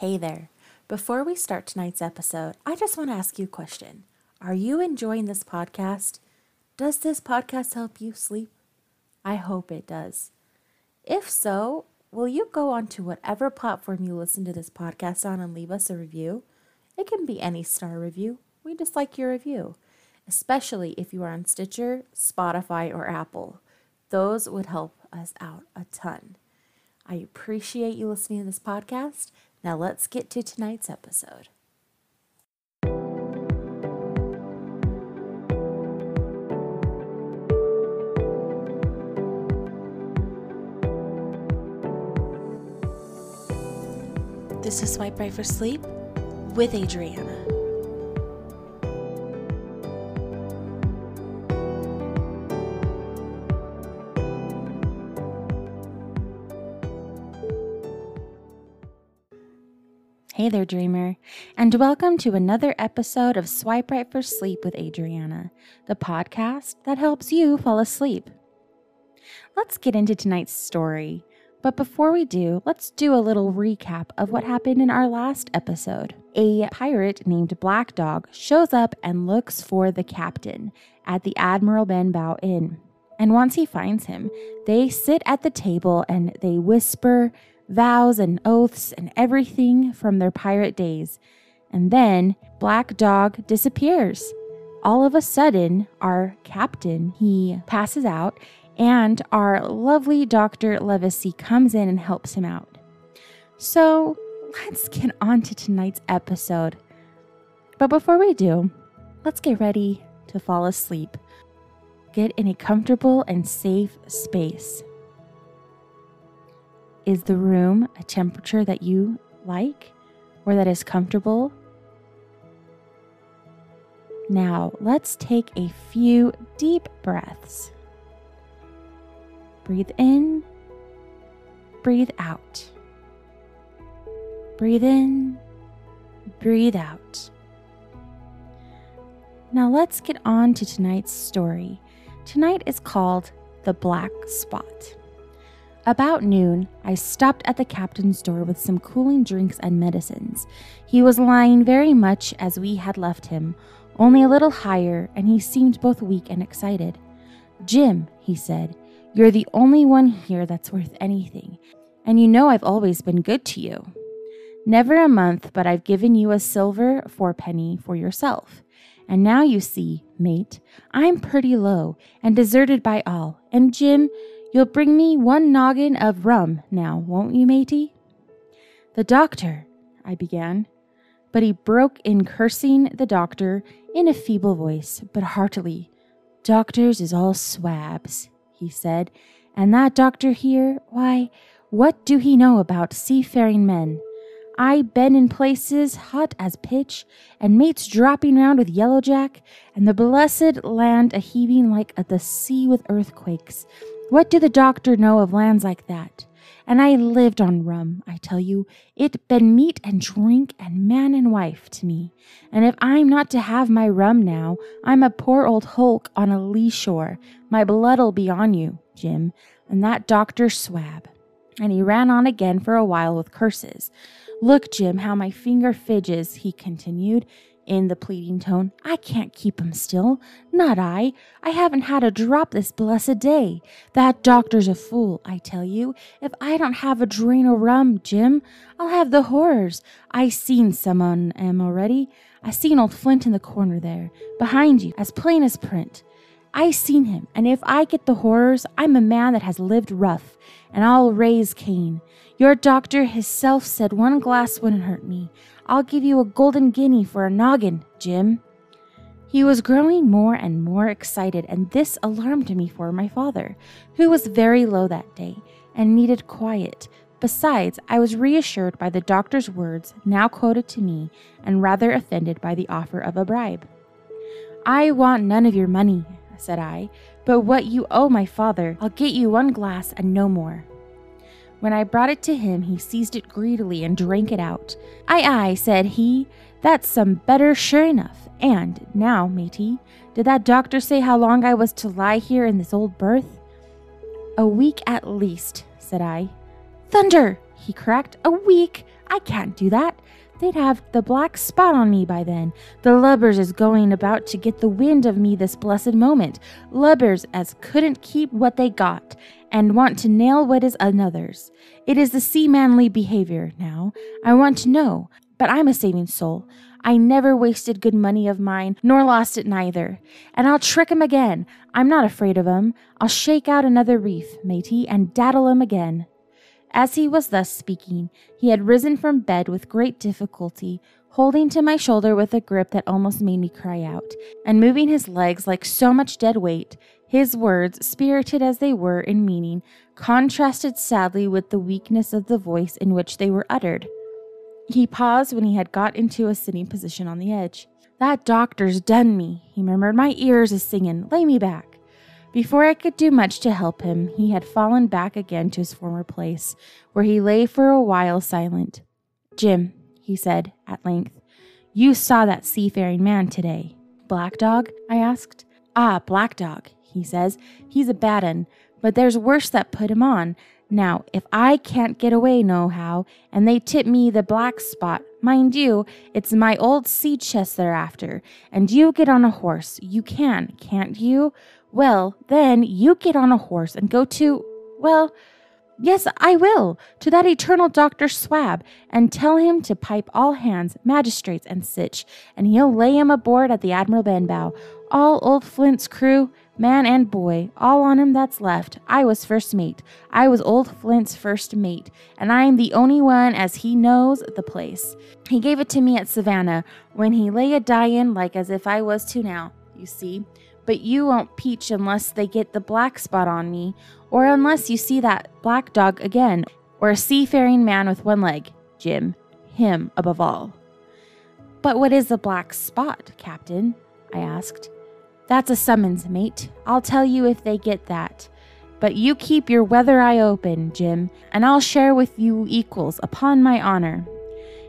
Hey there. Before we start tonight's episode, I just want to ask you a question. Are you enjoying this podcast? Does this podcast help you sleep? I hope it does. If so, will you go on to whatever platform you listen to this podcast on and leave us a review? It can be any star review. We just like your review, especially if you are on Stitcher, Spotify, or Apple. Those would help us out a ton. I appreciate you listening to this podcast. Now let's get to tonight's episode. This is Swipe Right for Sleep with Adriana. Hey there, dreamer, and welcome to another episode of Swipe Right for Sleep with Adriana, the podcast that helps you fall asleep. Let's get into tonight's story, but before we do, let's do a little recap of what happened in our last episode. A pirate named Black Dog shows up and looks for the captain at the Admiral Benbow Inn. And once he finds him, they sit at the table and they whisper vows and oaths and everything from their pirate days. And then Black Dog disappears. All of a sudden, our captain, he passes out and our lovely Dr. Livesey comes in and helps him out. So, let's get on to tonight's episode. But before we do, let's get ready to fall asleep. Get in a comfortable and safe space. Is the room a temperature that you like or that is comfortable? Now, let's take a few deep breaths. Breathe in, breathe out. Breathe in, breathe out. Now, let's get on to tonight's story. Tonight is called The Black Spot. About noon, I stopped at the captain's door with some cooling drinks and medicines. He was lying very much as we had left him, only a little higher, and he seemed both weak and excited. Jim, he said, you're the only one here that's worth anything, and you know I've always been good to you. Never a month, but I've given you a silver fourpenny for yourself. And now you see, mate, I'm pretty low and deserted by all, and Jim, You'll bring me one noggin of rum now, won't you, matey? The doctor, I began, but he broke in cursing the doctor in a feeble voice, but heartily. Doctors is all swabs, he said, and that doctor here, why, what do he know about seafaring men? I been in places hot as pitch, and mates dropping round with yellow jack, and the blessed land a heaving like a the sea with earthquakes, what do the doctor know of lands like that? And I lived on rum, I tell you. It been meat and drink and man and wife to me. And if I'm not to have my rum now, I'm a poor old hulk on a lee shore. My blood'll be on you, Jim, and that doctor swab. And he ran on again for a while with curses. Look, Jim, how my finger fidges, he continued in the pleading tone. I can't keep him still. Not I. I haven't had a drop this blessed day. That doctor's a fool, I tell you. If I don't have a drain o' rum, Jim, I'll have the horrors. I seen some on 'em already. I seen old Flint in the corner there, behind you, as plain as print. I seen him, and if I get the horrors, I'm a man that has lived rough, and I'll raise Cain. Your doctor hisself said one glass wouldn't hurt me. I'll give you a golden guinea for a noggin, Jim. He was growing more and more excited, and this alarmed me for my father, who was very low that day and needed quiet. Besides, I was reassured by the doctor's words, now quoted to me, and rather offended by the offer of a bribe. I want none of your money, said I, but what you owe my father. I'll get you one glass and no more. When I brought it to him, he seized it greedily and drank it out. Aye, aye, said he, that's some better, sure enough. And now, matey, did that doctor say how long I was to lie here in this old berth? A week at least, said I. Thunder! he cracked. A week! I can't do that. They'd have the black spot on me by then. The lubbers is going about to get the wind of me this blessed moment. Lubbers as couldn't keep what they got, and want to nail what is another's. It is the seamanly behavior, now. I want to know. But I'm a saving soul. I never wasted good money of mine, nor lost it neither. And I'll trick 'em again. I'm not afraid of 'em. I'll shake out another reef, matey, and daddle 'em again. As he was thus speaking, he had risen from bed with great difficulty, holding to my shoulder with a grip that almost made me cry out, and moving his legs like so much dead weight. His words, spirited as they were in meaning, contrasted sadly with the weakness of the voice in which they were uttered. He paused when he had got into a sitting position on the edge. That doctor's done me, he murmured. My ears is singing. Lay me back. Before I could do much to help him, he had fallen back again to his former place, where he lay for a while silent. Jim, he said at length, you saw that seafaring man today. Black Dog? I asked. Ah, Black Dog, he says. He's a bad un, but there's worse that put him on. Now, if I can't get away nohow, and they tip me the black spot, mind you, it's my old sea chest they're after, and you get on a horse, you can, can't you? Well, then you get on a horse and go to, well, yes, I will, to that eternal Dr. Swab, and tell him to pipe all hands, magistrates, and sich, and he'll lay him aboard at the Admiral Benbow. All old Flint's crew, man and boy, all on him that's left. I was first mate. I was old Flint's first mate, and I am the only one as he knows the place. He gave it to me at Savannah, when he lay a dyin' like as if I was to now, you see but you won't peach unless they get the black spot on me, or unless you see that black dog again, or a seafaring man with one leg, Jim, him above all. But what is the black spot, Captain? I asked. That's a summons, mate. I'll tell you if they get that. But you keep your weather eye open, Jim, and I'll share with you equals, upon my honor.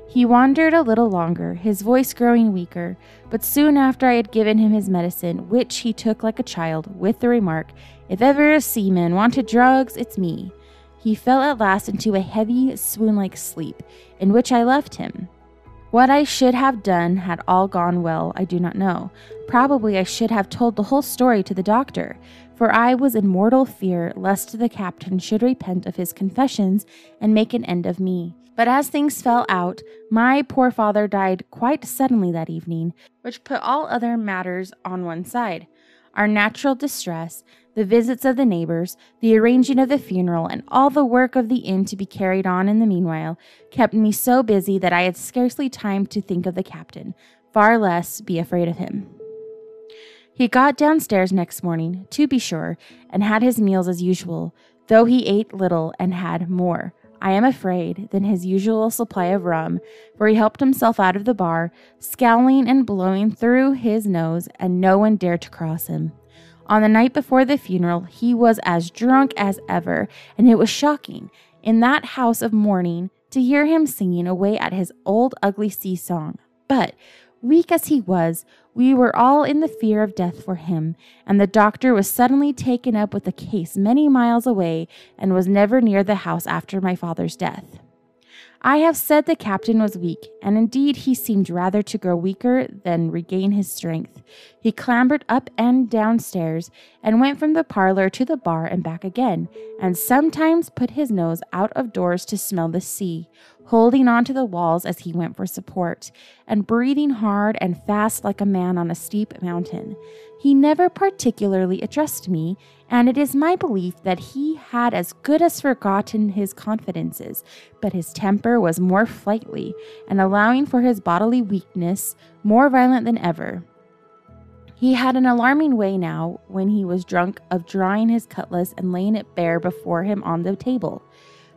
He wandered a little longer, his voice growing weaker, but soon after I had given him his medicine, which he took like a child, with the remark, If ever a seaman wanted drugs, it's me. He fell at last into a heavy, swoon like sleep, in which I left him. What I should have done had all gone well, I do not know. Probably I should have told the whole story to the doctor, for I was in mortal fear lest the captain should repent of his confessions and make an end of me. But as things fell out, my poor father died quite suddenly that evening, which put all other matters on one side. Our natural distress, the visits of the neighbors, the arranging of the funeral, and all the work of the inn to be carried on in the meanwhile, kept me so busy that I had scarcely time to think of the captain, far less be afraid of him. He got downstairs next morning, to be sure, and had his meals as usual, though he ate little and had more. I am afraid, than his usual supply of rum, for he helped himself out of the bar, scowling and blowing through his nose, and no one dared to cross him. On the night before the funeral, he was as drunk as ever, and it was shocking, in that house of mourning, to hear him singing away at his old ugly sea song. But, weak as he was, we were all in the fear of death for him, and the doctor was suddenly taken up with a case many miles away and was never near the house after my father's death. I have said the captain was weak, and indeed he seemed rather to grow weaker than regain his strength. He clambered up and down stairs, and went from the parlor to the bar and back again, and sometimes put his nose out of doors to smell the sea, holding on to the walls as he went for support, and breathing hard and fast like a man on a steep mountain. He never particularly addressed me, and it is my belief that he had as good as forgotten his confidences, but his temper was more flighty, and allowing for his bodily weakness, more violent than ever. He had an alarming way now, when he was drunk, of drawing his cutlass and laying it bare before him on the table.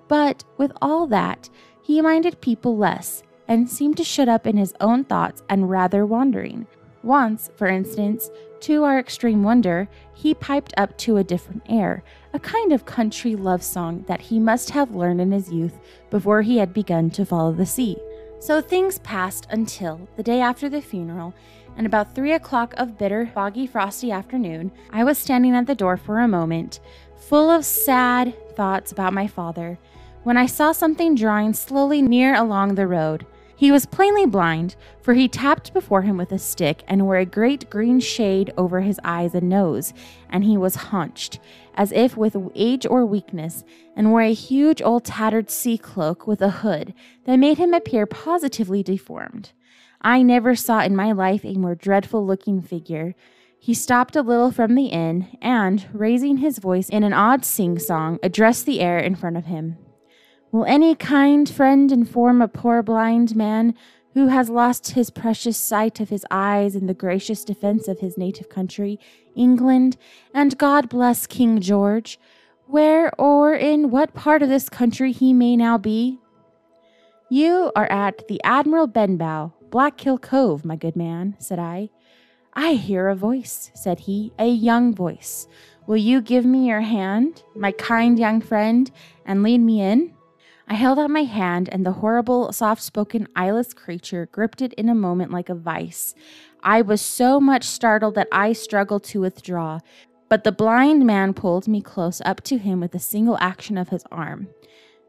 But with all that, he minded people less, and seemed to shut up in his own thoughts and rather wandering. Once, for instance, to our extreme wonder, he piped up to a different air, a kind of country love song that he must have learned in his youth before he had begun to follow the sea. So things passed until the day after the funeral, and about three o'clock of bitter, foggy, frosty afternoon, I was standing at the door for a moment, full of sad thoughts about my father, when I saw something drawing slowly near along the road. He was plainly blind, for he tapped before him with a stick and wore a great green shade over his eyes and nose, and he was hunched, as if with age or weakness, and wore a huge old tattered sea cloak with a hood that made him appear positively deformed. I never saw in my life a more dreadful looking figure. He stopped a little from the inn, and, raising his voice in an odd sing song, addressed the air in front of him. Will any kind friend inform a poor blind man who has lost his precious sight of his eyes in the gracious defense of his native country, England, and God bless King George, where or in what part of this country he may now be? You are at the Admiral Benbow, Blackhill Cove, my good man, said I. I hear a voice, said he, a young voice. Will you give me your hand, my kind young friend, and lead me in? I held out my hand, and the horrible, soft spoken, eyeless creature gripped it in a moment like a vice. I was so much startled that I struggled to withdraw, but the blind man pulled me close up to him with a single action of his arm.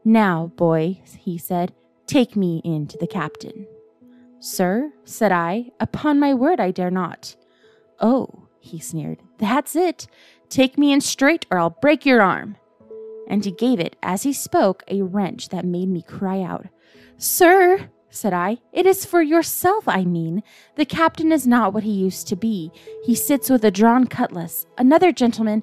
Now, boy, he said, take me in to the captain. Sir, said I, upon my word I dare not. Oh, he sneered, that's it. Take me in straight, or I'll break your arm and he gave it, as he spoke, a wrench that made me cry out. Sir, said I, it is for yourself I mean. The captain is not what he used to be. He sits with a drawn cutlass. Another gentleman.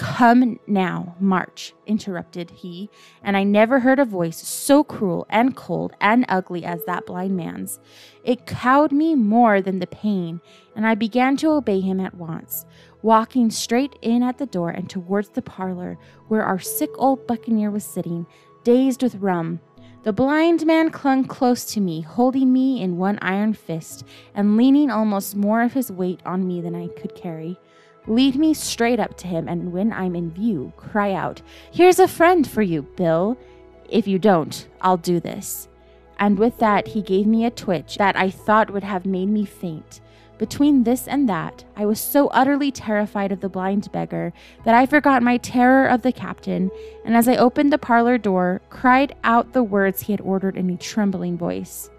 Come now, march, interrupted he, and I never heard a voice so cruel and cold and ugly as that blind man's. It cowed me more than the pain, and I began to obey him at once walking straight in at the door and towards the parlor where our sick old buccaneer was sitting, dazed with rum. The blind man clung close to me, holding me in one iron fist and leaning almost more of his weight on me than I could carry. Lead me straight up to him, and when I'm in view, cry out, Here's a friend for you, Bill. If you don't, I'll do this. And with that, he gave me a twitch that I thought would have made me faint. Between this and that, I was so utterly terrified of the blind beggar that I forgot my terror of the captain, and as I opened the parlor door, cried out the words he had ordered in a trembling voice.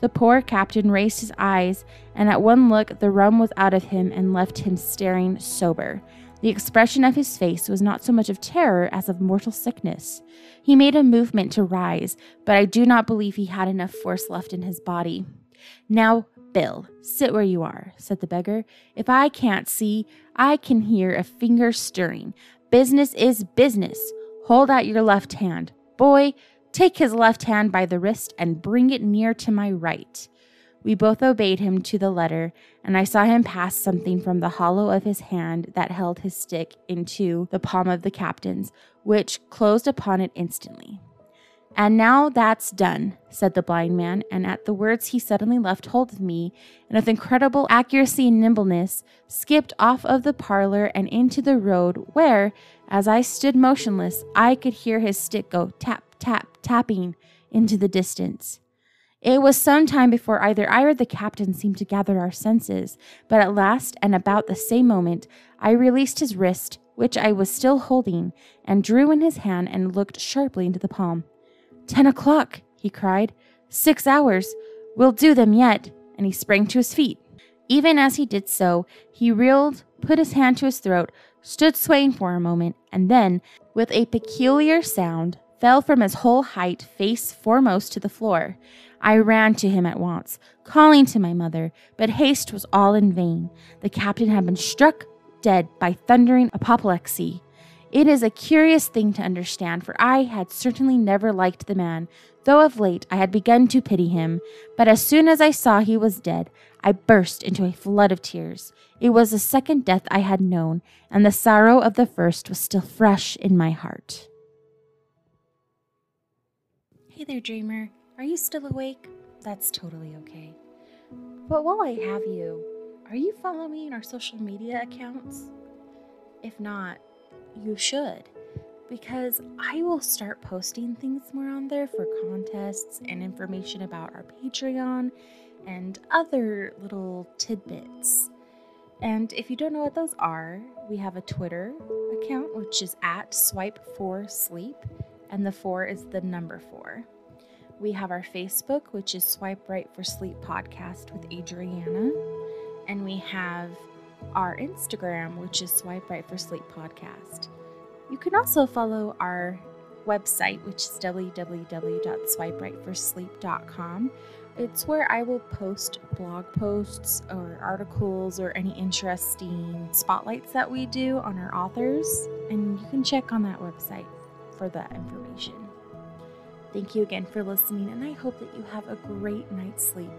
The poor captain raised his eyes, and at one look the rum was out of him and left him staring sober. The expression of his face was not so much of terror as of mortal sickness. He made a movement to rise, but I do not believe he had enough force left in his body. Now, Bill, sit where you are, said the beggar. If I can't see, I can hear a finger stirring. Business is business. Hold out your left hand. Boy, take his left hand by the wrist and bring it near to my right. We both obeyed him to the letter, and I saw him pass something from the hollow of his hand that held his stick into the palm of the captain's, which closed upon it instantly. And now that's done, said the blind man, and at the words he suddenly left hold of me, and with incredible accuracy and nimbleness, skipped off of the parlor and into the road, where, as I stood motionless, I could hear his stick go tap, tap, tapping into the distance. It was some time before either I or the captain seemed to gather our senses, but at last, and about the same moment, I released his wrist, which I was still holding, and drew in his hand and looked sharply into the palm. Ten o'clock, he cried. Six hours. We'll do them yet. And he sprang to his feet. Even as he did so, he reeled, put his hand to his throat, stood swaying for a moment, and then, with a peculiar sound, fell from his whole height face foremost to the floor. I ran to him at once, calling to my mother, but haste was all in vain. The captain had been struck dead by thundering apoplexy. It is a curious thing to understand, for I had certainly never liked the man, though of late I had begun to pity him. But as soon as I saw he was dead, I burst into a flood of tears. It was the second death I had known, and the sorrow of the first was still fresh in my heart. Hey there, dreamer. Are you still awake? That's totally okay. But while I have you, are you following our social media accounts? If not, you should because I will start posting things more on there for contests and information about our Patreon and other little tidbits. And if you don't know what those are, we have a Twitter account which is at swipe for sleep, and the four is the number four. We have our Facebook, which is Swipe Right for Sleep Podcast with Adriana. And we have our Instagram, which is Swipe Right for Sleep Podcast. You can also follow our website, which is www.swiperightforsleep.com. It's where I will post blog posts or articles or any interesting spotlights that we do on our authors, and you can check on that website for that information. Thank you again for listening, and I hope that you have a great night's sleep.